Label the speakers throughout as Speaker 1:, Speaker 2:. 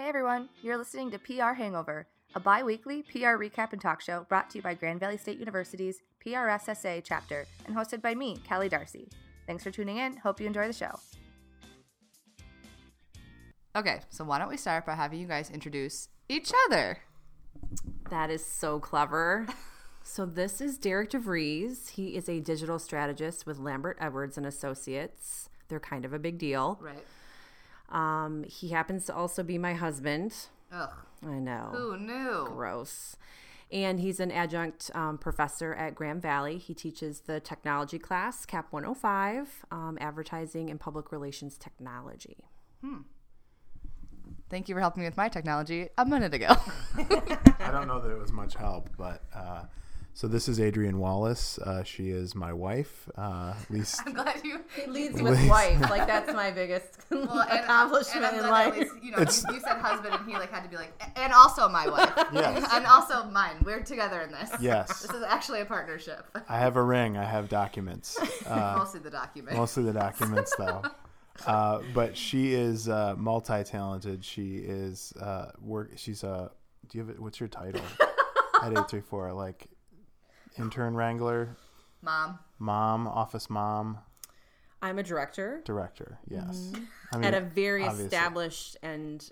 Speaker 1: Hey everyone, you're listening to PR Hangover, a bi weekly PR recap and talk show brought to you by Grand Valley State University's PRSSA chapter and hosted by me, Kelly Darcy. Thanks for tuning in. Hope you enjoy the show.
Speaker 2: Okay, so why don't we start by having you guys introduce each other?
Speaker 3: That is so clever. so this is Derek DeVries. He is a digital strategist with Lambert Edwards and Associates. They're kind of a big deal.
Speaker 2: Right.
Speaker 3: Um, he happens to also be my husband.
Speaker 2: Ugh.
Speaker 3: I know.
Speaker 2: Who knew?
Speaker 3: Gross. And he's an adjunct um, professor at Grand Valley. He teaches the technology class, CAP 105, um, advertising and public relations technology.
Speaker 2: Thank you for helping me with my technology a minute ago.
Speaker 4: I don't know that it was much help, but uh, so this is Adrienne Wallace. Uh, she is my wife. Uh, least
Speaker 2: I'm glad you.
Speaker 3: He leads
Speaker 4: with wife.
Speaker 3: Like, that's my biggest
Speaker 2: Well, and,
Speaker 3: accomplishment
Speaker 2: and
Speaker 3: in life.
Speaker 2: least, you know, you, you said husband, and he like had to be like, and also my wife,
Speaker 4: Yes.
Speaker 2: and also mine. We're together in this.
Speaker 4: Yes.
Speaker 2: This is actually a partnership.
Speaker 4: I have a ring. I have documents. Uh,
Speaker 2: Mostly the document.
Speaker 4: mostly the documents, though. Uh, but she is uh, multi-talented. She is uh, work. She's a. Do you have it? What's your title at eight three four? Like intern wrangler,
Speaker 2: Mom.
Speaker 4: mom, office mom,
Speaker 3: I'm a director
Speaker 4: director. Yes. I mean,
Speaker 3: at a very
Speaker 4: obviously.
Speaker 3: established and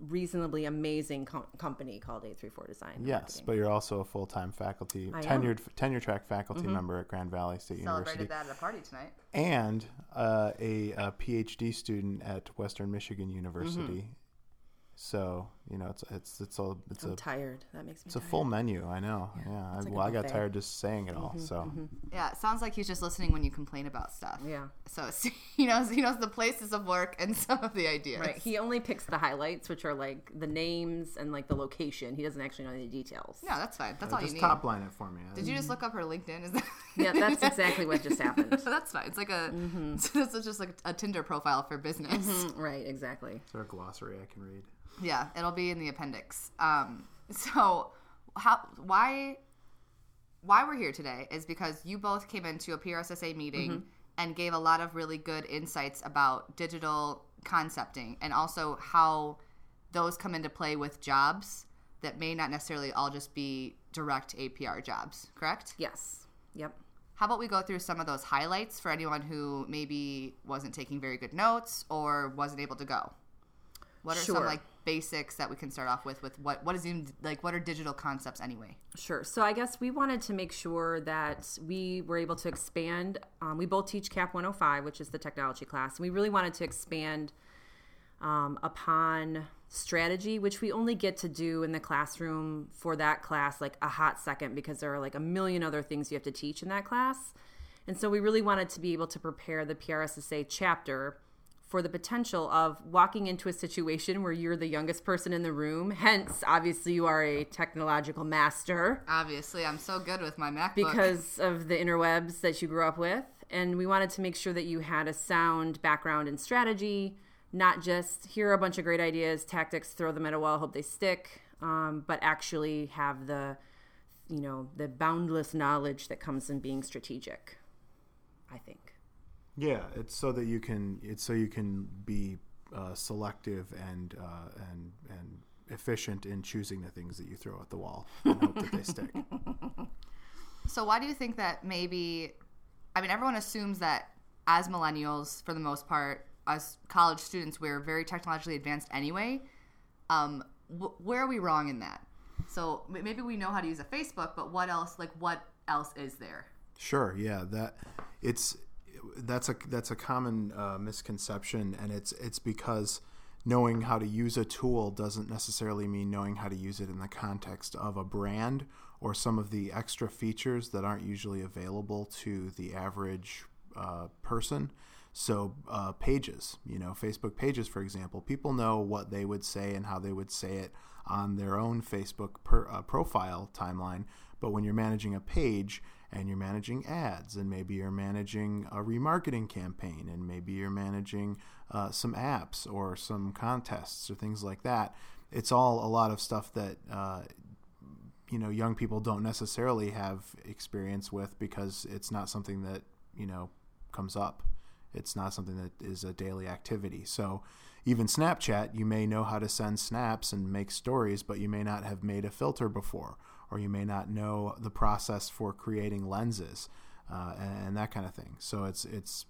Speaker 3: reasonably amazing com- company called 834 Design.
Speaker 4: Yes,
Speaker 3: Marketing.
Speaker 4: but you're also a full-time faculty,
Speaker 3: I am. Mm-hmm.
Speaker 4: tenured tenure track faculty member at Grand Valley State University,
Speaker 2: Celebrated that at a party tonight.
Speaker 4: and uh, a, a PhD student at Western Michigan University.
Speaker 3: Mm-hmm.
Speaker 4: So you know, it's it's it's a it's
Speaker 3: I'm
Speaker 4: a
Speaker 3: tired. That makes me
Speaker 4: it's a full menu. I know. Yeah, I,
Speaker 3: like
Speaker 4: well, I got tired just saying it all.
Speaker 3: Mm-hmm,
Speaker 4: so
Speaker 2: Yeah, it sounds like he's just listening when you complain about stuff.
Speaker 3: Yeah.
Speaker 2: So it's, he knows he knows the places of work and some of the ideas.
Speaker 3: Right. He only picks the highlights, which are like the names and like the location. He doesn't actually know any details.
Speaker 2: No, that's fine. That's all you
Speaker 4: just
Speaker 2: need.
Speaker 4: top line it for me.
Speaker 2: Did you just look up her LinkedIn? Is that?
Speaker 3: Yeah, that's exactly what just happened.
Speaker 2: So that's fine. It's like a.
Speaker 3: Mm-hmm.
Speaker 2: It's just like a Tinder profile for business.
Speaker 3: Mm, right. Exactly.
Speaker 4: Is there a glossary I can read?
Speaker 2: Yeah, it'll be in the appendix. Um, so how why why we're here today is because you both came into a PRSSA meeting
Speaker 3: Mm-hmm.
Speaker 2: and gave a lot of really good insights about digital concepting and also how those come into play with jobs that may not necessarily all just be direct APR jobs, correct?
Speaker 3: Yes. Yep.
Speaker 2: How about we go through some of those highlights for anyone who maybe wasn't taking very good notes or wasn't able to go? What are some
Speaker 3: Sure.
Speaker 2: like basics that we can start off with with what what is even like what are digital concepts anyway?
Speaker 3: Sure. So I guess we wanted to make sure that we were able to expand. Um, we both teach CAP 105, which is the technology class. And we really wanted to expand um, upon strategy, which we only get to do in the classroom for that class like a hot second because there are like a million other things you have to teach in that class. And so we really wanted to be able to prepare the PRSSA chapter for the potential of walking into a situation where you're the youngest person in the room. Hence, obviously, you are a technological master
Speaker 2: Obviously, I'm so good with my MacBook.
Speaker 3: because of the interwebs that you grew up with. And we wanted to make sure that you had a sound background in strategy, not just here are a bunch of great ideas, tactics, throw them at a wall, hope they stick, um, but actually have the, you know, the boundless knowledge that comes in being strategic. I think.
Speaker 4: Yeah, it's so that you can. It's so you can be uh, selective and uh, and and efficient in choosing the things that you throw at the wall and hope that they stick.
Speaker 2: So why do you think that maybe I mean everyone assumes that as millennials for the most part as college students we're very technologically advanced anyway. Um wh- where are we wrong in that? So maybe we know how to use a Facebook, but what else like what else is there?
Speaker 4: Sure. Yeah. That it's that's a that's a common uh, misconception, and it's it's because knowing how to use a tool doesn't necessarily mean knowing how to use it in the context of a brand or some of the extra features that aren't usually available to the average uh, person. So uh, pages, you know, Facebook pages, for example, people know what they would say and how they would say it on their own Facebook per, uh, profile timeline. But when you're managing a page and you're managing ads, and maybe you're managing a remarketing campaign, and maybe you're managing uh, some apps or some contests or things like that, it's all a lot of stuff that uh, you know young people don't necessarily have experience with because it's not something that you know comes up. It's not something that is a daily activity. So even Snapchat, you may know how to send snaps and make stories, but you may not have made a filter before, or you may not know the process for creating lenses. Uh, and, and, that kind of thing. So it's it's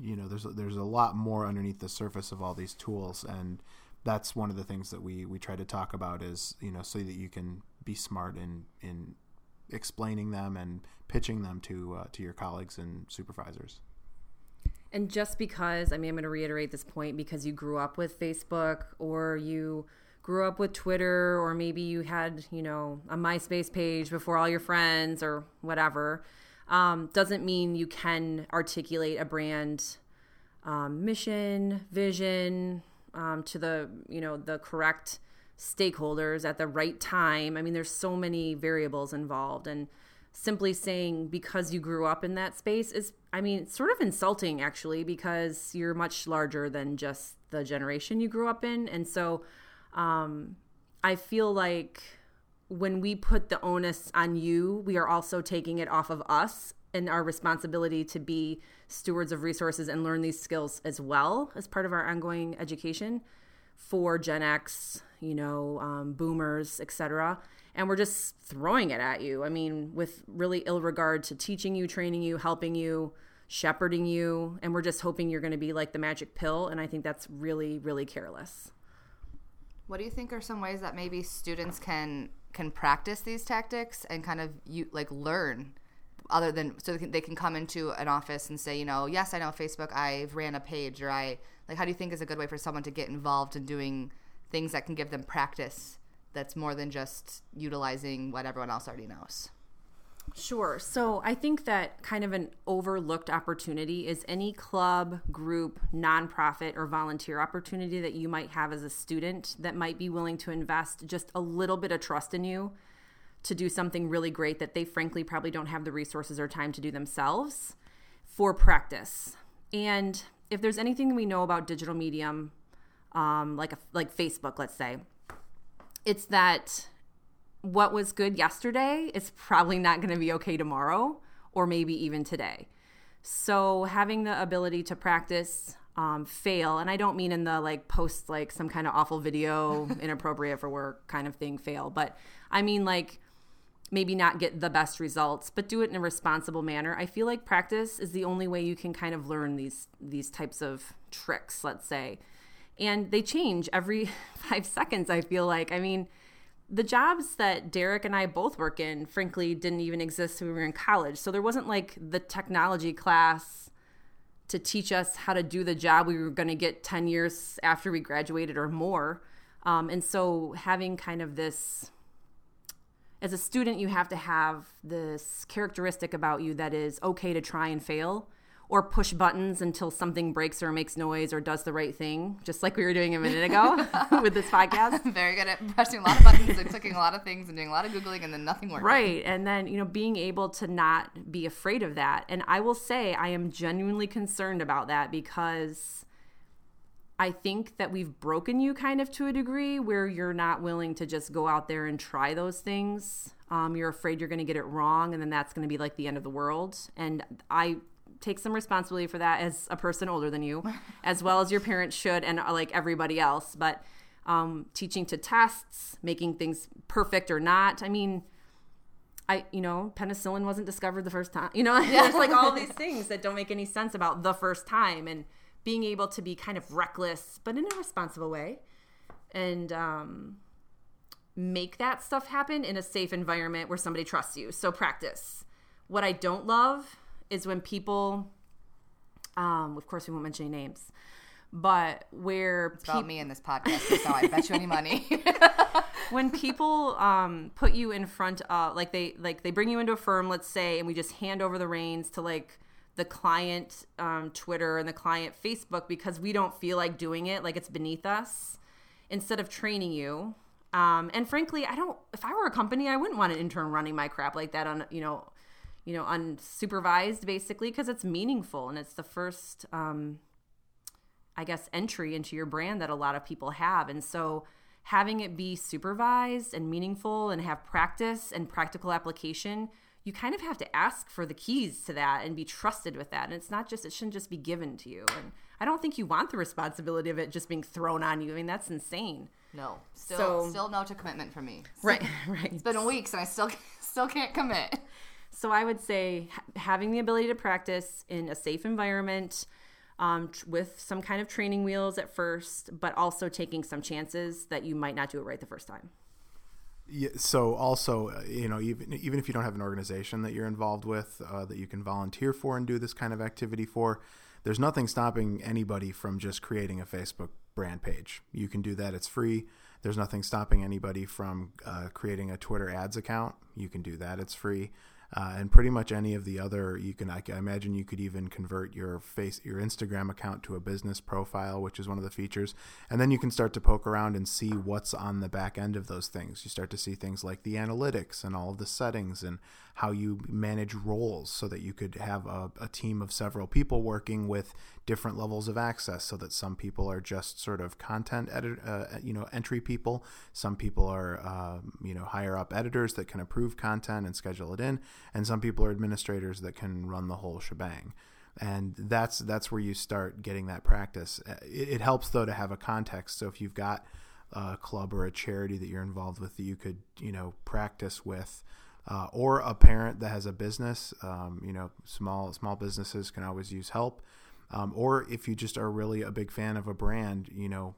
Speaker 4: you know there's there's a lot more underneath the surface of all these tools, and that's one of the things that we we try to talk about is you know so that you can be smart in in explaining them and pitching them to uh, to your colleagues and supervisors.
Speaker 3: And just because, I mean, I'm going to reiterate this point because you grew up with Facebook or you grew up with Twitter or maybe you had, you know, a MySpace page before all your friends or whatever, um, doesn't mean you can articulate a brand um, mission, vision um, to the, you know, the correct stakeholders at the right time. I mean, there's so many variables involved. And simply saying because you grew up in that space is, I mean, sort of insulting actually, because you're much larger than just the generation you grew up in. And so um, I feel like when we put the onus on you, we are also taking it off of us and our responsibility to be stewards of resources and learn these skills as well as part of our ongoing education for Gen X, you know, um, boomers, etc. And we're just throwing it at you. I mean, with really ill regard to teaching you, training you, helping you, shepherding you, and we're just hoping you're going to be like the magic pill. And I think that's really, really careless.
Speaker 2: What do you think are some ways that maybe students can can practice these tactics and kind of you like learn other than so they can, they can come into an office and say, you know, yes, I know Facebook, I've ran a page, or I like. How do you think is a good way for someone to get involved in doing things that can give them practice that's more than just utilizing what everyone else already knows?
Speaker 3: Sure. So I think that kind of an overlooked opportunity is any club, group, nonprofit, or volunteer opportunity that you might have as a student that might be willing to invest just a little bit of trust in you to do something really great that they frankly probably don't have the resources or time to do themselves for practice. And if there's anything we know about digital medium, um, like a, like Facebook, let's say, it's that what was good yesterday is probably not going to be okay tomorrow or maybe even today. So having the ability to practice um, fail, and I don't mean in the like post like some kind of awful video, inappropriate for work kind of thing fail, but I mean like maybe not get the best results, but do it in a responsible manner. I feel like practice is the only way you can kind of learn these these types of tricks, let's say. And they change every 5 seconds, I feel like. I mean, the jobs that Derek and I both work in, frankly, didn't even exist when we were in college. So there wasn't like the technology class to teach us how to do the job we were going to get 10 years after we graduated or more. Um, and so having kind of this as a student, you have to have this characteristic about you that is okay to try and fail or push buttons until something breaks or makes noise or does the right thing, just like we were doing a minute ago with this podcast.
Speaker 2: Very good at pressing a lot of buttons and clicking a lot of things and doing a lot of Googling and then nothing works.
Speaker 3: Right. And then, you know, being able to not be afraid of that. And I will say, I am genuinely concerned about that because I think that we've broken you kind of to a degree where you're not willing to just go out there and try those things. Um, you're afraid you're going to get it wrong, and then that's going to be like the end of the world. And I take some responsibility for that as a person older than you, as well as your parents should, and uh, like everybody else. But um, teaching to tests, making things perfect or not. I mean, I, you know, penicillin wasn't discovered the first time. You know, there's like all these things that don't make any sense about the first time. And, being able to be kind of reckless, but in a responsible way, and um, make that stuff happen in a safe environment where somebody trusts you. So practice. What I don't love is when people, um, of course, we won't mention any names, but where
Speaker 2: it's about me in this podcast, so I bet you any money.
Speaker 3: when people um, put you in front of, like they like they bring you into a firm, let's say, and we just hand over the reins to like the client um, Twitter and the client Facebook because we don't feel like doing it, like it's beneath us, instead of training you. Um, and frankly, I don't. If I were a company, I wouldn't want an intern running my crap like that on you know, you know, unsupervised basically because it's meaningful and it's the first, um, I guess, entry into your brand that a lot of people have, and so having it be supervised and meaningful and have practice and practical application you kind of have to ask for the keys to that and be trusted with that. And it's not just, it shouldn't just be given to you. And I don't think you want the responsibility of it just being thrown on you. I mean, that's insane.
Speaker 2: No, still,
Speaker 3: So-
Speaker 2: still no to commitment from me.
Speaker 3: Right, right.
Speaker 2: It's been weeks and I still, still can't commit.
Speaker 3: So I would say having the ability to practice in a safe environment um, with some kind of training wheels at first, but also taking some chances that you might not do it right the first time.
Speaker 4: Yeah, so also, uh, you know, even even if you don't have an organization that you're involved with uh, that you can volunteer for and do this kind of activity for, there's nothing stopping anybody from just creating a Facebook brand page. You can do that; it's free. There's nothing stopping anybody from uh, creating a Twitter ads account. You can do that; it's free. Uh, and pretty much any of the other, you can. I, I imagine you could even convert your face, your Instagram account to a business profile, which is one of the features. And then you can start to poke around and see what's on the back end of those things. You start to see things like the analytics and all of the settings and how you manage roles, so that you could have a, a team of several people working with different levels of access, so that some people are just sort of content edit, uh, you know, entry people. Some people are, uh, you know, higher up editors that can approve content and schedule it in, and some people are administrators that can run the whole shebang. And that's that's where you start getting that practice. Uh, It, it helps though to have a context. So if you've got a club or a charity that you're involved with that you could, you know, practice with. Uh, or a parent that has a business, um, you know, small small businesses can always use help. Um, or if you just are really a big fan of a brand, you know,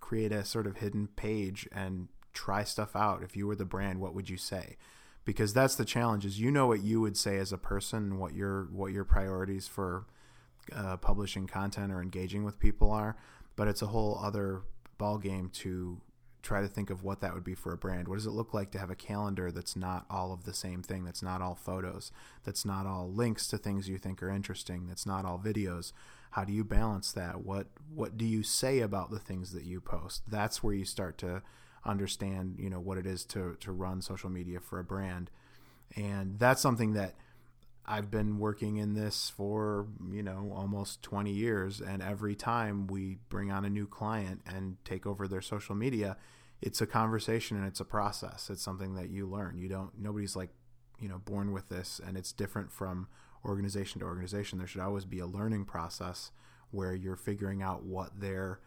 Speaker 4: create a sort of hidden page and try stuff out. If you were the brand, what would you say? Because that's the challenge. Is you know what you would say as a person, what your what your priorities for uh, publishing content or engaging with people are, but it's a whole other ball game to try to think of what that would be for a brand. What does it look like to have a calendar that's not all of the same thing, that's not all photos, that's not all links to things you think are interesting, that's not all videos? How do you balance that? What what do you say about the things that you post? That's where you start to understand, you know, what it is to to run social media for a brand. And that's something that I've been working in this for, you know, almost 20 years. And every time we bring on a new client and take over their social media, it's a conversation and it's a process. It's something that you learn. You don't, nobody's like, you know, born with this. And it's different from organization to organization. There should always be a learning process where you're figuring out what their,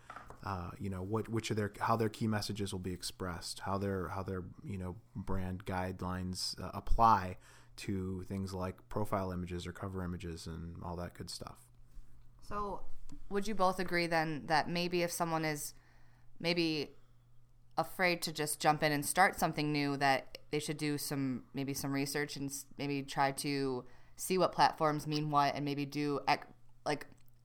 Speaker 4: uh, you know, what which of their how their key messages will be expressed, how their how their you know brand guidelines uh, apply to things like profile images or cover images and all that good stuff.
Speaker 2: So, would you both agree then that maybe if someone is maybe afraid to just jump in and start something new, that they should do some maybe some research and maybe try to see what platforms mean what, and maybe do like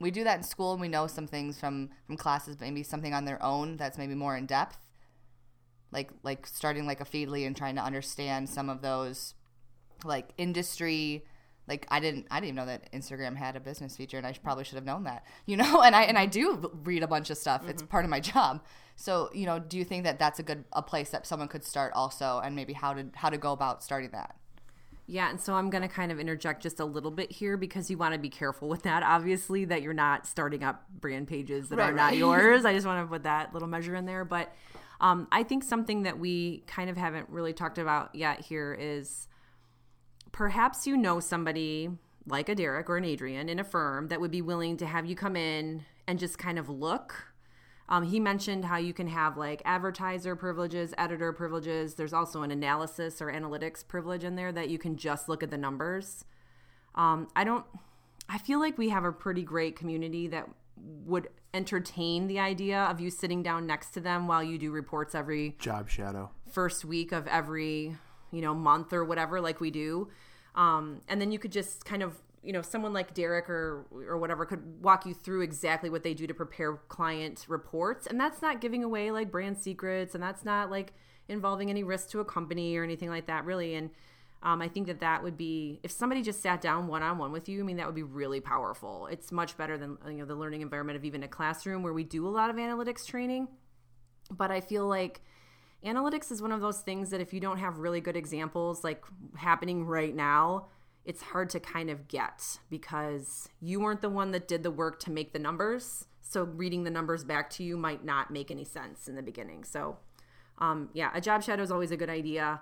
Speaker 2: we do that in school and we know some things from from classes, but maybe something on their own that's maybe more in depth, like like starting like a Feedly and trying to understand some of those like industry like I didn't I didn't even know that Instagram had a business feature and I probably should have known that you know and I and I do read a bunch of stuff it's part of my job so you know do you think that that's a good a place that someone could start also and maybe how to how to go about starting that
Speaker 3: Yeah, and so I'm going to kind of interject just a little bit here because you want to be careful with that. Obviously, that you're not starting up brand pages that
Speaker 2: Right,
Speaker 3: are not
Speaker 2: right.
Speaker 3: yours. I just want to put that little measure in there. But um, I think something that we kind of haven't really talked about yet here is perhaps you know somebody like a Derek or an Adrienne in a firm that would be willing to have you come in and just kind of look. Um, he mentioned how you can have like advertiser privileges, editor privileges. There's also an analysis or analytics privilege in there that you can just look at the numbers. Um, I don't, I feel like we have a pretty great community that would entertain the idea of you sitting down next to them while you do reports every
Speaker 4: Job shadow.
Speaker 3: first week of every you know month or whatever like we do um, and then you could just kind of you know someone like derek or or whatever could walk you through exactly what they do to prepare client reports and that's not giving away like brand secrets and that's not like involving any risk to a company or anything like that really and um, I think that that would be if somebody just sat down one on one with you. I mean, that would be really powerful. It's much better than you know the learning environment of even a classroom where we do a lot of analytics training. But I feel like analytics is one of those things that if you don't have really good examples like happening right now, it's hard to kind of get because you weren't the one that did the work to make the numbers. So reading the numbers back to you might not make any sense in the beginning. So, um, yeah, a job shadow is always a good idea.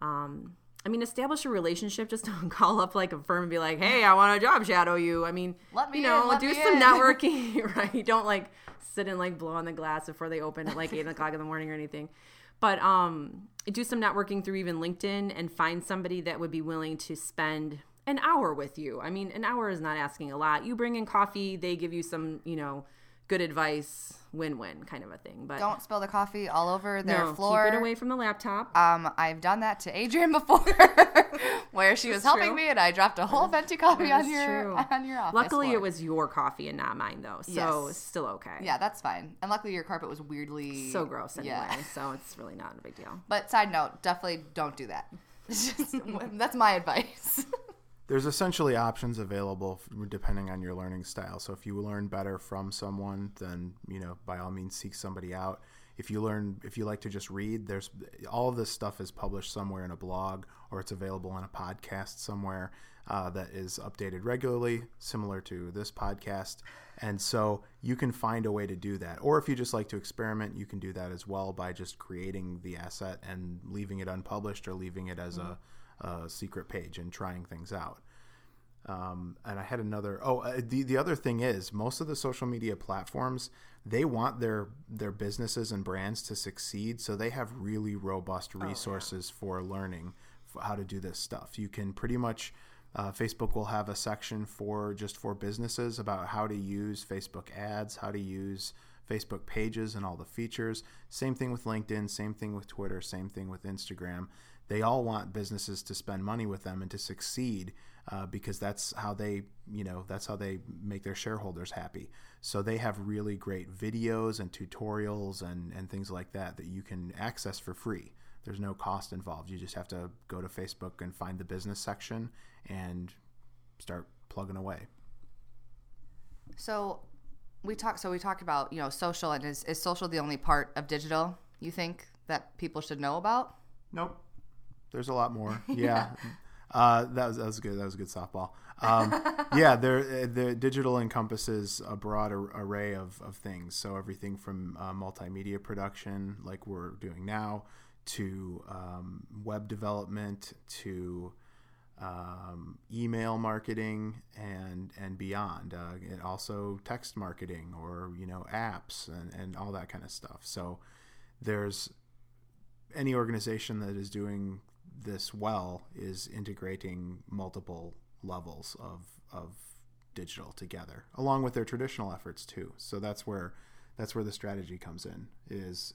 Speaker 3: Um, I mean, establish a relationship. Just don't call up like a firm and be like, "Hey, I want to job shadow you." I mean,
Speaker 2: Let me
Speaker 3: you know,
Speaker 2: in,
Speaker 3: do
Speaker 2: me
Speaker 3: some
Speaker 2: in.
Speaker 3: networking, right? Don't like sit and like blow on the glass before they open at like eight o'clock in the morning or anything. But um, do some networking through even LinkedIn and find somebody that would be willing to spend an hour with you. I mean, an hour is not asking a lot. You bring in coffee, they give you some, you know, good advice, win-win kind of a thing. But
Speaker 2: Don't spill the coffee all over their
Speaker 3: no,
Speaker 2: floor.
Speaker 3: keep it away from the laptop.
Speaker 2: Um, I've done that to Adrienne before, where she was helping
Speaker 3: true.
Speaker 2: me, and I dropped a whole venti coffee on your
Speaker 3: true.
Speaker 2: on your office.
Speaker 3: Luckily,
Speaker 2: floor.
Speaker 3: it was your coffee and not mine, though, so
Speaker 2: Yes.
Speaker 3: still okay.
Speaker 2: Yeah, that's fine. And luckily, your carpet was weirdly
Speaker 3: so gross anyway,
Speaker 2: Yeah.
Speaker 3: so it's really not a big deal.
Speaker 2: But side note, definitely don't do that. That's my advice.
Speaker 4: There's essentially options available depending on your learning style. So if you learn better from someone, then you know by all means seek somebody out. If you learn, if you like to just read, there's all of this stuff is published somewhere in a blog or it's available on a podcast somewhere uh, that is updated regularly, similar to this podcast. And so you can find a way to do that. Or if you just like to experiment, you can do that as well by just creating the asset and leaving it unpublished or leaving it as a, a secret page and trying things out. Um, and I had another. Oh, uh, the the other thing is, most of the social media platforms they want their their businesses and brands to succeed, so they have really robust resources for learning how to do this stuff. You can pretty much. Uh, Facebook will have a section for just for businesses about how to use Facebook ads, how to use Facebook pages, and all the features. Same thing with LinkedIn, same thing with Twitter, same thing with Instagram. They all want businesses to spend money with them and to succeed uh, because that's how they, you know, that's how they make their shareholders happy. So they have really great videos and tutorials and, and things like that that you can access for free. There's no cost involved. You just have to go to Facebook and find the business section and start plugging away.
Speaker 2: so we talked. So we talked about you know social, and is is social the only part of digital you think that people should know about?
Speaker 4: Nope. There's a lot more. Yeah. Uh, that was that was good. That was a good softball. Um, yeah, there the digital encompasses a broad ar- array of, of things. So everything from uh, multimedia production, like we're doing now, to um, web development, to um, email marketing, and and beyond. Uh, and also text marketing, or you know apps and, and all that kind of stuff. So there's any organization that is doing this well is integrating multiple levels of of digital together along with their traditional efforts too so that's where that's where the strategy comes in is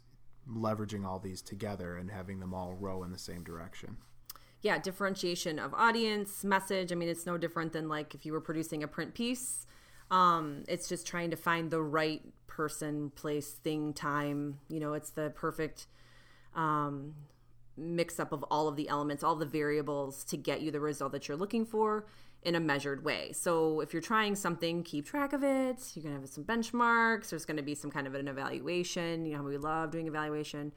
Speaker 4: leveraging all these together and having them all row in the same direction
Speaker 3: yeah, differentiation of audience, message. I mean, it's no different than like if you were producing a print piece. Um, it's just trying to find the right person, place, thing, time. You know, it's the perfect um, mix up of all of the elements, all the variables to get you the result that you're looking for in a measured way. So if you're trying something, keep track of it. You're going to have some benchmarks. There's going to be some kind of an evaluation. You know we love doing evaluation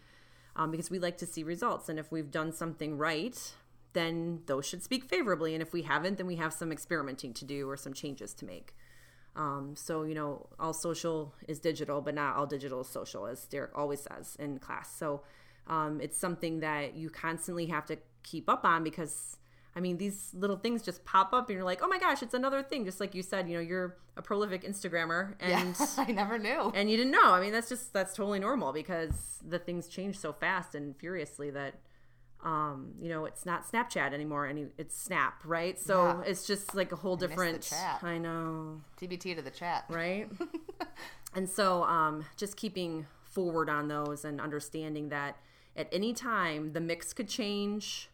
Speaker 3: um, because we like to see results. And if we've done something right, then those should speak favorably. And if we haven't, then we have some experimenting to do or some changes to make. Um, so, you know, all social is digital, but not all digital is social, as Derek always says in class. So, um, it's something that you constantly have to keep up on because, I mean, these little things just pop up and you're like, oh my gosh, it's another thing. Just like you said, you know, you're a prolific Instagrammer and.
Speaker 2: I never knew.
Speaker 3: And you didn't know. I mean, that's just that's totally normal because the things change so fast and furiously that um, you know, it's not Snapchat anymore. Any, it's Snap, right? So
Speaker 2: Yeah.
Speaker 3: it's just like a whole
Speaker 2: the
Speaker 3: different.
Speaker 2: chat.
Speaker 3: I know,
Speaker 2: TBT to the chat.
Speaker 3: right? and so, um, just keeping forward on those and understanding that at any time the mix could change.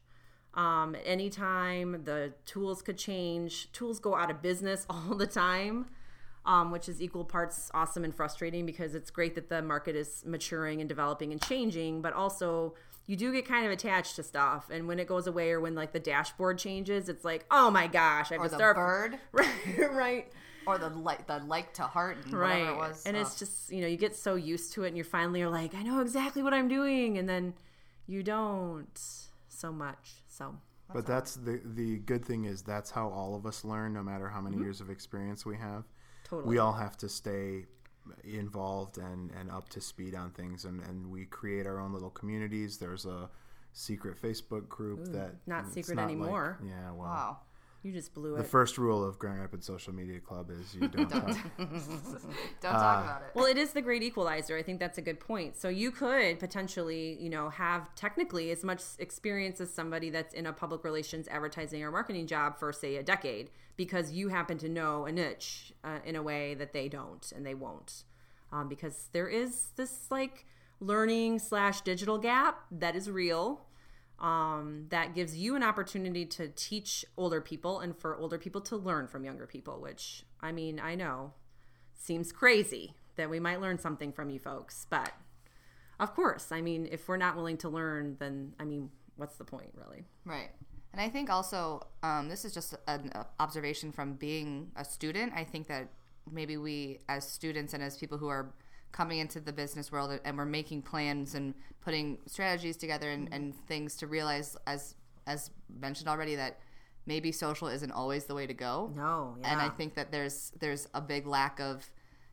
Speaker 3: Um, at any time the tools could change. Tools go out of business all the time. Um, which is equal parts awesome and frustrating because it's great that the market is maturing and developing and changing, but also you do get kind of attached to stuff. And when it goes away or when like the dashboard changes, it's like, oh my gosh, I have
Speaker 2: Or
Speaker 3: to
Speaker 2: the
Speaker 3: start
Speaker 2: bird,
Speaker 3: right, right,
Speaker 2: or the like, the like to heart, and
Speaker 3: right.
Speaker 2: whatever it was.
Speaker 3: And
Speaker 2: Oh.
Speaker 3: it's just you know you get so used to it, and you finally are like, I know exactly what I'm doing, and then you don't so much. So
Speaker 4: but that's the the good thing is that's how all of us learn no matter how many mm-hmm. years of experience we have
Speaker 3: totally,
Speaker 4: we all have to stay involved and, and up to speed on things and, and we create our own little communities there's a secret Facebook group that
Speaker 3: not secret
Speaker 4: like-
Speaker 3: anymore.
Speaker 4: yeah, well,
Speaker 2: Wow.
Speaker 3: You just blew it.
Speaker 4: the first rule of Grand Rapids Social Media Club is you don't. talk.
Speaker 2: Don't talk about it.
Speaker 3: Well, it is the great equalizer. I think that's a good point. So you could potentially, you know, have technically as much experience as somebody that's in a public relations, advertising, or marketing job for say a decade, because you happen to know a niche uh, in a way that they don't and they won't, um, because there is this like learning slash digital gap that is real. Um, that gives you an opportunity to teach older people and for older people to learn from younger people, which I mean, I know seems crazy that we might learn something from you folks. But of course, I mean, if we're not willing to learn, then I mean, what's the point, really?
Speaker 2: Right. And I think also, um, this is just an observation from being a student. I think that maybe we, as students and as people who are coming into the business world and we're making plans and putting strategies together and, and things to realize, as as mentioned already, that maybe social isn't always the way to go.
Speaker 3: No, yeah.
Speaker 2: And I think that there's there's a big lack of,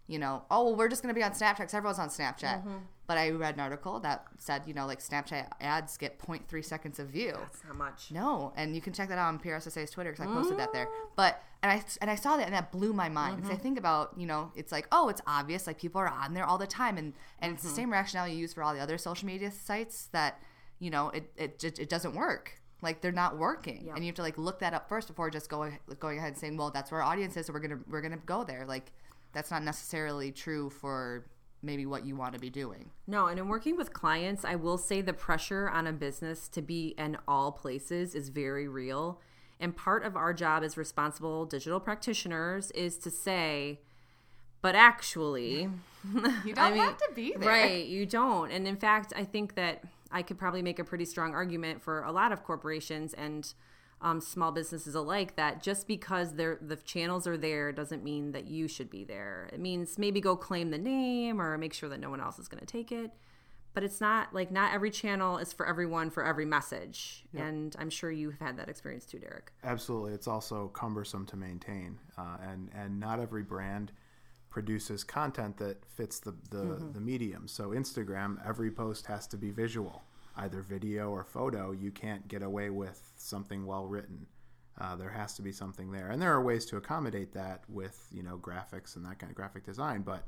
Speaker 2: you know, oh well, we're just going to be on Snapchat because everyone's on Snapchat.
Speaker 3: Mm-hmm.
Speaker 2: But I read an article that said, you know, like Snapchat ads get 0.3 seconds of view.
Speaker 3: That's not much.
Speaker 2: No, and you can check that out on PRSSA's Twitter because I posted that there. But and I and I saw that and that blew my mind because I mm-hmm. think about you know it's like oh it's obvious like people are on there all the time and and it's the mm-hmm. same rationale you use for all the other social media sites that you know it it just, it doesn't work like they're not working and you have to like look that up first before just going going ahead and saying well that's where our audience is so we're gonna we're gonna go there like that's not necessarily true for maybe what you want to be doing.
Speaker 3: No, and in working with clients, I will say the pressure on a business to be in all places is very real. And part of our job as responsible digital practitioners is to say, but actually,
Speaker 2: You don't have to be there.
Speaker 3: Right, you don't. And in fact, I think that I could probably make a pretty strong argument for a lot of corporations and um, small businesses alike that just because they're, the channels are there doesn't mean that you should be there. It means maybe go claim the name or make sure that no one else is going to take it. But it's not like not every channel is for everyone for every message. And I'm sure you've had that experience too, Derek.
Speaker 4: Absolutely, it's also cumbersome to maintain, uh, and and not every brand produces content that fits the the, the medium. So Instagram, every post has to be visual, either video or photo. You can't get away with something well written. Uh, there has to be something there, and there are ways to accommodate that with you know graphics and that kind of graphic design. But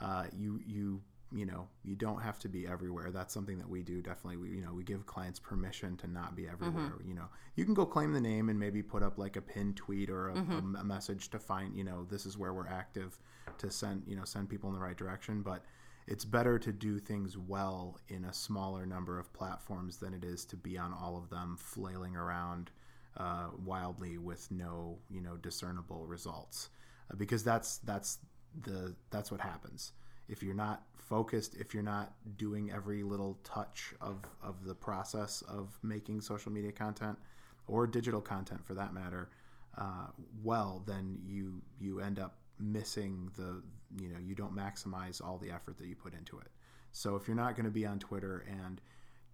Speaker 4: uh, you you you know you don't have to be everywhere that's something that we do definitely we you know we give clients permission to not be everywhere you know you can go claim the name and maybe put up like a pinned tweet or a, a- a message to find you know this is where we're active to send you know send people in the right direction but it's better to do things well in a smaller number of platforms than it is to be on all of them flailing around uh, wildly with no you know discernible results. Uh, because that's that's the that's what happens. If you're not focused if you're not doing every little touch of of the process of making social media content or digital content for that matter uh, well then you you end up missing the you know you don't maximize all the effort that you put into it so if you're not going to be on twitter and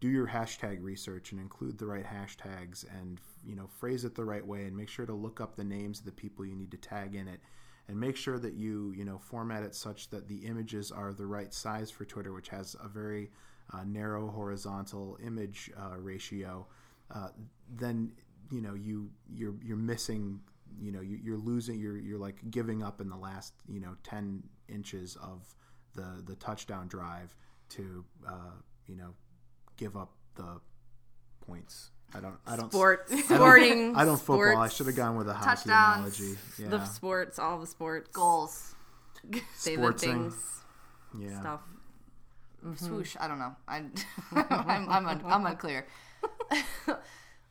Speaker 4: do your hashtag research and include the right hashtags and you know phrase it the right way and make sure to look up the names of the people you need to tag in it and make sure that you you know format it such that the images are the right size for Twitter, which has a very uh, narrow horizontal image uh, ratio. Uh, then you know you you're you're missing you know you, you're losing you're you're like giving up in the last you know 10 inches of the the touchdown drive to uh, you know give up the points. I don't I don't
Speaker 3: Sport,
Speaker 4: I don't-
Speaker 3: sporting.
Speaker 4: I don't football. I should have gone with a hockey
Speaker 2: Touchdowns.
Speaker 4: analogy. Yeah.
Speaker 3: The sports, all the sports.
Speaker 2: Goals.
Speaker 3: Say the
Speaker 4: Sportsing.
Speaker 3: things,
Speaker 4: yeah.
Speaker 3: stuff.
Speaker 2: swoosh. I don't know. I, I'm, I'm, un, I'm unclear.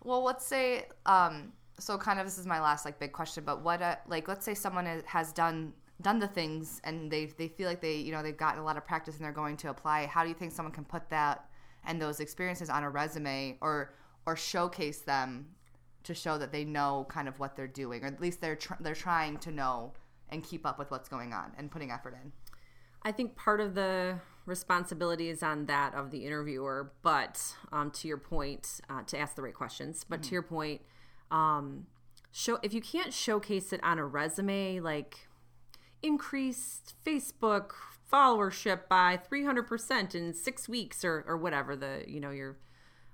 Speaker 2: well, let's say, um, so kind of this is my last like big question, but what, uh, like, let's say someone is, has done done the things and they they feel like they you know they've gotten a lot of practice and they're going to apply. How do you think someone can put that and those experiences on a resume or or showcase them to show that they know kind of what they're doing, or at least they're tr- they're trying to know and keep up with what's going on and putting effort in.
Speaker 3: I think part of the responsibility is on that of the interviewer, but um, to your point, uh, to ask the right questions. But to your point, um, show if you can't showcase it on a resume, like increased Facebook followership by three hundred percent in six weeks, or or whatever the you know your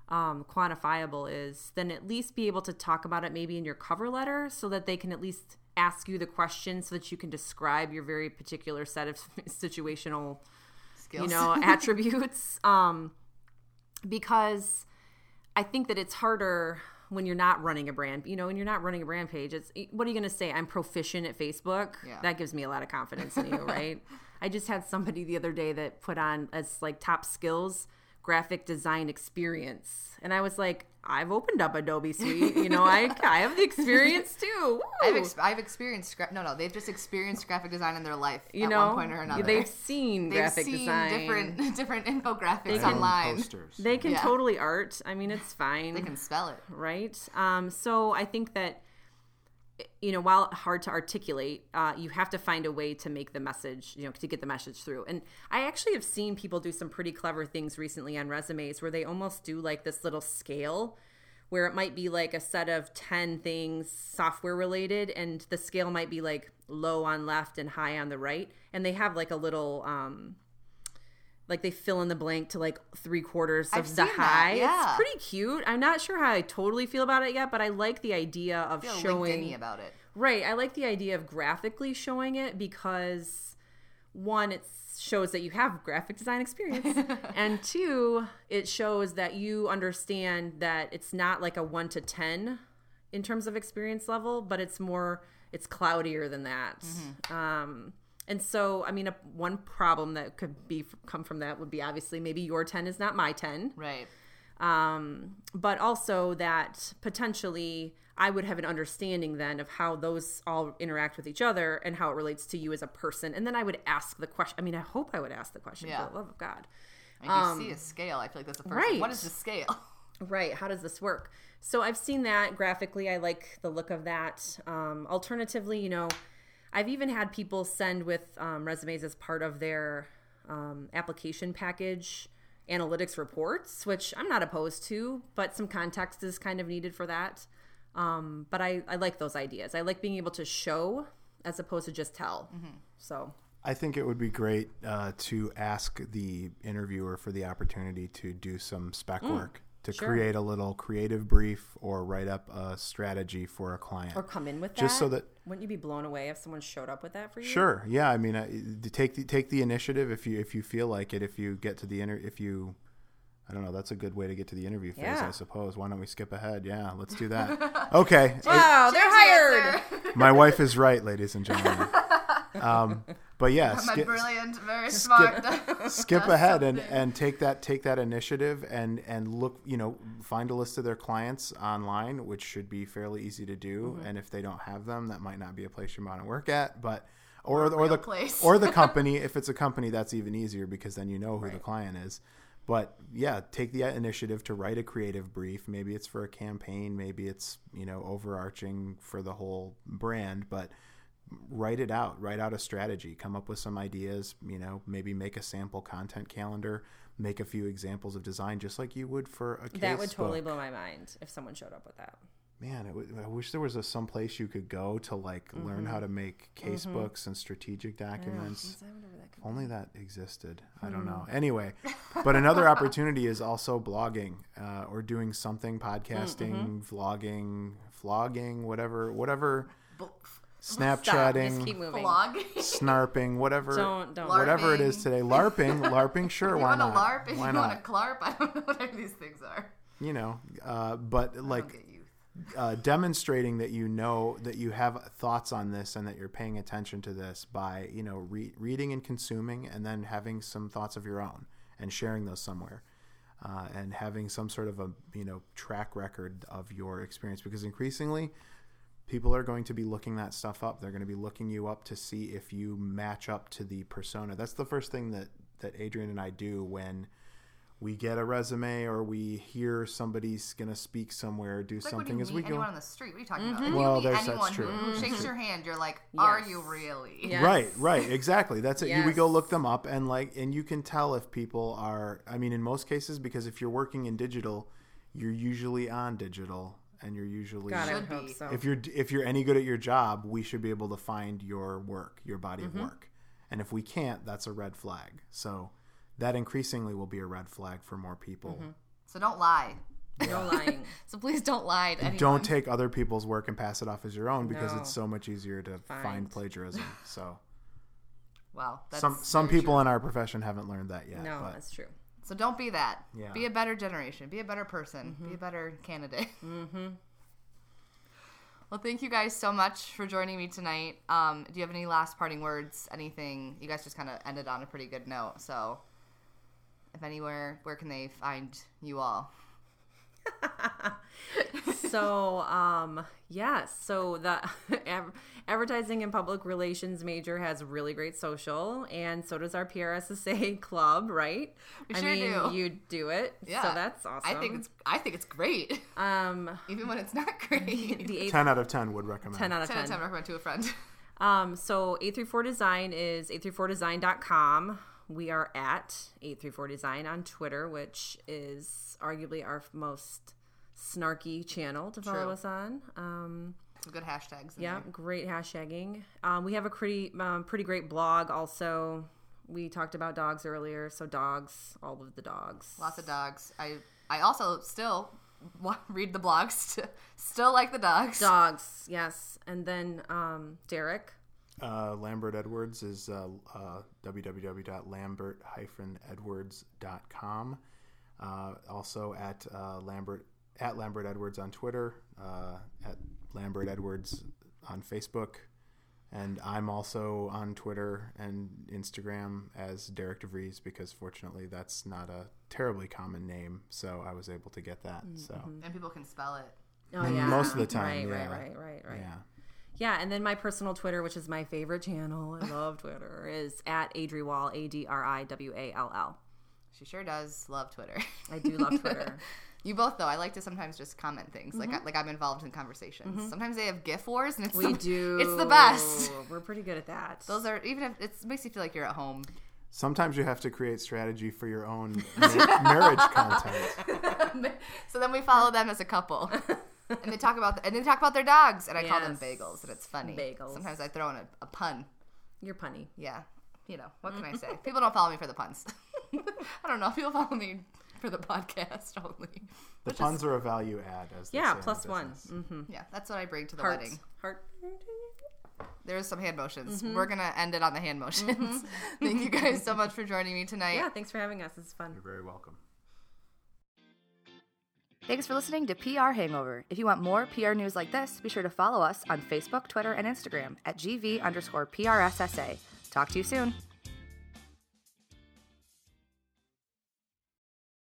Speaker 3: um, quantifiable is, then at least be able to talk about it maybe in your cover letter so that they can at least ask you the question so that you can describe your very particular set of situational
Speaker 2: Skills.
Speaker 3: you know attributes um because i think that it's harder when you're not running a brand you know when you're not running a brand page it's what are you going to say? I'm proficient at facebook?
Speaker 2: Yeah.
Speaker 3: that gives me a lot of confidence in you right? I just had somebody the other day that put on as like top skills graphic design experience and i was like i've opened up adobe suite you know i, I have the experience too
Speaker 2: I've, ex- I've experienced gra- no no they've just experienced graphic design in their life
Speaker 3: you
Speaker 2: at
Speaker 3: know
Speaker 2: one point or another.
Speaker 3: they've seen
Speaker 2: They've
Speaker 3: graphic
Speaker 2: seen
Speaker 3: design
Speaker 2: different different infographics
Speaker 4: Their own
Speaker 2: online.
Speaker 4: posters.
Speaker 3: They can
Speaker 2: Yeah.
Speaker 3: totally art. I mean, it's fine,
Speaker 2: They can spell it.
Speaker 3: right? Um, so I think that you know, while hard to articulate, uh, you have to find a way to make the message, you know, to get the message through. And I actually have seen people do some pretty clever things recently on resumes where they almost do like this little scale where it might be like a set of 10 things software related and the scale might be like low on left and high on the right and they have like a little um like they fill in the blank to like three quarters of
Speaker 2: I've
Speaker 3: the
Speaker 2: seen that,
Speaker 3: high.
Speaker 2: yeah.
Speaker 3: It's pretty cute. I'm not sure how I totally feel about it yet, but I like the idea of showing
Speaker 2: about it.
Speaker 3: Right. I like the idea of graphically showing it because one, it shows that you have graphic design experience, and two, it shows that you understand that it's not like a one to ten in terms of experience level, but it's more it's cloudier than that. Um, and so, I mean, a, one problem that could be come from that would be obviously maybe your ten is not my ten,
Speaker 2: Right.
Speaker 3: um, but also that potentially I would have an understanding then of how those all interact with each other and how it relates to you as a person. And then I would ask the question. I mean, I hope I would ask the question
Speaker 2: Yeah.
Speaker 3: for the love of God.
Speaker 2: Like you see a scale, I feel like that's the first.
Speaker 3: Um, right.
Speaker 2: What is the scale?
Speaker 3: Right. How does this work? So I've seen that graphically. I like the look of that. Um, alternatively, you know, I've even had people send with um, resumes as part of their um, application package analytics reports, which I'm not opposed to, but some context is kind of needed for that. Um, but I, I like those ideas. I like being able to show as opposed to just tell. So
Speaker 4: I think it would be great uh, to ask the interviewer for the opportunity to do some spec work to
Speaker 3: sure.
Speaker 4: create a little creative brief or write up a strategy for a client.
Speaker 3: or come in with that.
Speaker 4: Just so that-
Speaker 3: wouldn't you be blown away if someone showed up with that for you?
Speaker 4: Sure. Yeah. I mean, to take the, take the initiative if you if you feel like it. If you get to the inter, if you, I don't know. That's a good way to get to the interview phase,
Speaker 3: Yeah.
Speaker 4: I suppose. Why don't we skip ahead? Yeah, let's do that. Okay.
Speaker 3: Wow, they're hired.
Speaker 4: My wife is right, ladies and gentlemen. Um, but yeah, skip,
Speaker 2: brilliant, very smart.
Speaker 4: skip ahead and, and take that take that initiative and and look you know find a list of their clients online which should be fairly easy to do.
Speaker 2: Mm-hmm.
Speaker 4: and if they don't have them that might not be a place you want to work at. But or or
Speaker 2: real
Speaker 4: the
Speaker 2: place.
Speaker 4: or the company if it's a company that's even easier because then you know who the client is. But yeah take the initiative to write a creative brief. Maybe it's for a campaign. Maybe it's you know overarching for the whole brand. But write it out write out a strategy come up with some ideas you know maybe make a sample content calendar make a few examples of design just like you would for a case
Speaker 3: That would totally
Speaker 4: book.
Speaker 3: blow my mind if someone showed up with that.
Speaker 4: man it would, i wish there was a some place you could go to like learn mm-hmm. how to make case books mm-hmm. and strategic documents. If only that existed. I don't know. Hmm. Anyway but another opportunity is also blogging uh, or doing something mm-hmm. podcasting vlogging vlogging whatever whatever. Snapchatting
Speaker 3: Just keep moving.
Speaker 2: Blog.
Speaker 4: snarping, whatever,
Speaker 3: Don't don't.
Speaker 4: Whatever it is today. LARPing, LARPing, sure,
Speaker 2: You
Speaker 4: why not?
Speaker 2: LARP if
Speaker 4: why
Speaker 2: you
Speaker 4: not?
Speaker 2: want to CLARP. I don't know what any of these things are.
Speaker 4: You know, uh, but like
Speaker 2: don't get you.
Speaker 4: uh, demonstrating that you know that you have thoughts on this and that you're paying attention to this by you know re- reading and consuming, and then having some thoughts of your own and sharing those somewhere. Uh, and having some sort of a you know track record of your experience because increasingly people are going to be looking that stuff up. They're going to be looking you up to see if you match up to the persona. That's the first thing that that Adrienne and I do when we get a resume or we hear somebody's going to speak somewhere, do
Speaker 2: like
Speaker 4: something
Speaker 2: when you
Speaker 4: as
Speaker 2: meet
Speaker 4: we go.
Speaker 2: anyone on the street. What are you talking about? Mm-hmm. If
Speaker 4: Well,
Speaker 2: you meet
Speaker 4: that's true.
Speaker 2: who
Speaker 4: That's
Speaker 2: shakes your hand, you're like, are you really?
Speaker 3: Yes.
Speaker 4: Right, right, exactly. That's it. You, we go look them up and like, and you can tell if people are. I mean, in most cases, because if you're working in digital, you're usually on digital, and you're usually.
Speaker 3: God, I hope so.
Speaker 4: if you're if you're any good at your job, we should be able to find your work, your body
Speaker 3: Mm-hmm.
Speaker 4: of work. And if we can't, that's a red flag. So that increasingly will be a red flag for more people
Speaker 3: Mm-hmm.
Speaker 2: So don't lie.
Speaker 3: No lying.
Speaker 2: So please don't lie to.
Speaker 4: Don't take other people's work and pass it off as your own because
Speaker 3: No.
Speaker 4: it's so much easier to find,
Speaker 3: Find.
Speaker 4: plagiarism. So
Speaker 2: Wow. That's
Speaker 4: some some people
Speaker 2: true.
Speaker 4: in our profession haven't learned that yet.
Speaker 3: No,
Speaker 4: but
Speaker 3: that's true.
Speaker 2: So don't be that.
Speaker 4: Yeah.
Speaker 2: Be a better generation. Be a better person. Be a better candidate. Mm-hmm. Well, thank you guys so much for joining me tonight. Um, do you have any last parting words? Anything? You guys just kind of ended on a pretty good note. So, if anywhere, where can they find you all?
Speaker 3: so um yeah so the advertising and public relations major has really great social and so does our prssa club right
Speaker 2: We
Speaker 3: i
Speaker 2: sure
Speaker 3: mean
Speaker 2: do.
Speaker 3: you do it
Speaker 2: Yeah,
Speaker 3: so that's awesome
Speaker 2: I think it's I think it's great,
Speaker 3: um
Speaker 2: even when it's not great.
Speaker 3: the eighth,
Speaker 4: ten out of ten would recommend.
Speaker 3: 10 out of
Speaker 2: 10
Speaker 3: 10
Speaker 2: out of 10 recommend to a friend.
Speaker 3: Um, so 834design is 834design.com. We are at 834design on Twitter, which is arguably our most snarky channel to follow
Speaker 2: True.
Speaker 3: us on. Um,
Speaker 2: Some good hashtags.
Speaker 3: yeah,
Speaker 2: there.
Speaker 3: great hashtagging. Um, we have a pretty um, pretty great blog also. We talked about dogs earlier, so dogs, all of the dogs.
Speaker 2: Lots of dogs. I I also still read the blogs. Still like the dogs.
Speaker 3: dogs, yes. And then um, Derek,
Speaker 4: Uh, Lambert Edwards is uh, uh, www.lambert-edwards.com. Uh, also at uh, Lambert at Lambert Edwards on Twitter, uh, at Lambert Edwards on Facebook, and I'm also on Twitter and Instagram as Derek DeVries because fortunately that's not a terribly common name, so I was able to get that. So
Speaker 2: And people can spell it.
Speaker 3: oh yeah,
Speaker 4: most of the time,
Speaker 3: right,
Speaker 4: yeah.
Speaker 3: right, right, right, right.
Speaker 4: yeah.
Speaker 3: Yeah, and then my personal Twitter, which is my favorite channel, I love Twitter, is at Adriwall, A D R I W A L L.
Speaker 2: She sure does love Twitter.
Speaker 3: I do love Twitter.
Speaker 2: You both though. I like to sometimes just comment things. Like mm-hmm. I, like I'm involved in conversations. Mm-hmm. Sometimes they have GIF wars, and it's
Speaker 3: we
Speaker 2: the,
Speaker 3: do.
Speaker 2: It's the best.
Speaker 3: We're pretty good at that.
Speaker 2: Those are even if it makes you feel like you're at home.
Speaker 4: Sometimes you have to create strategy for your own ma- marriage content.
Speaker 2: so then we follow them as a couple, and they talk about and they talk about their dogs, and I call them
Speaker 3: Yes.
Speaker 2: bagels, and it's funny.
Speaker 3: Bagels.
Speaker 2: Sometimes I throw in a, a pun.
Speaker 3: You're punny.
Speaker 2: Yeah, you know what can I say? People don't follow me for the puns. I don't know. If people follow me for the podcast only.
Speaker 4: The puns are a value add, as they say
Speaker 3: Yeah,
Speaker 4: in the
Speaker 3: plus one.
Speaker 4: business.
Speaker 3: Mm-hmm.
Speaker 2: Yeah, that's what I bring to the
Speaker 3: Heart.
Speaker 2: wedding.
Speaker 3: Heart.
Speaker 2: There's some hand motions. We're gonna end it on the hand motions. Thank you guys so much for joining me tonight.
Speaker 3: Yeah, thanks for having us. This is fun.
Speaker 4: You're very welcome.
Speaker 1: Thanks for listening to PR Hangover. If you want more PR news like this, be sure to follow us on Facebook, Twitter, and Instagram at GV underscore PRSSA. Talk to you soon.